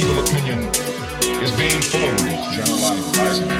legal opinion is being formed. Generalized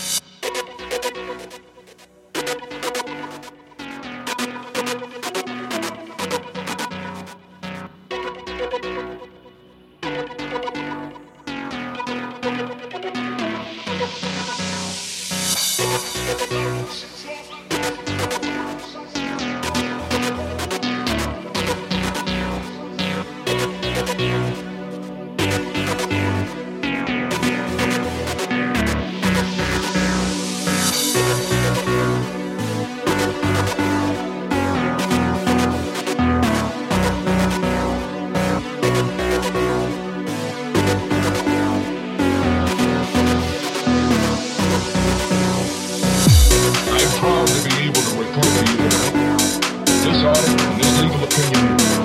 continue.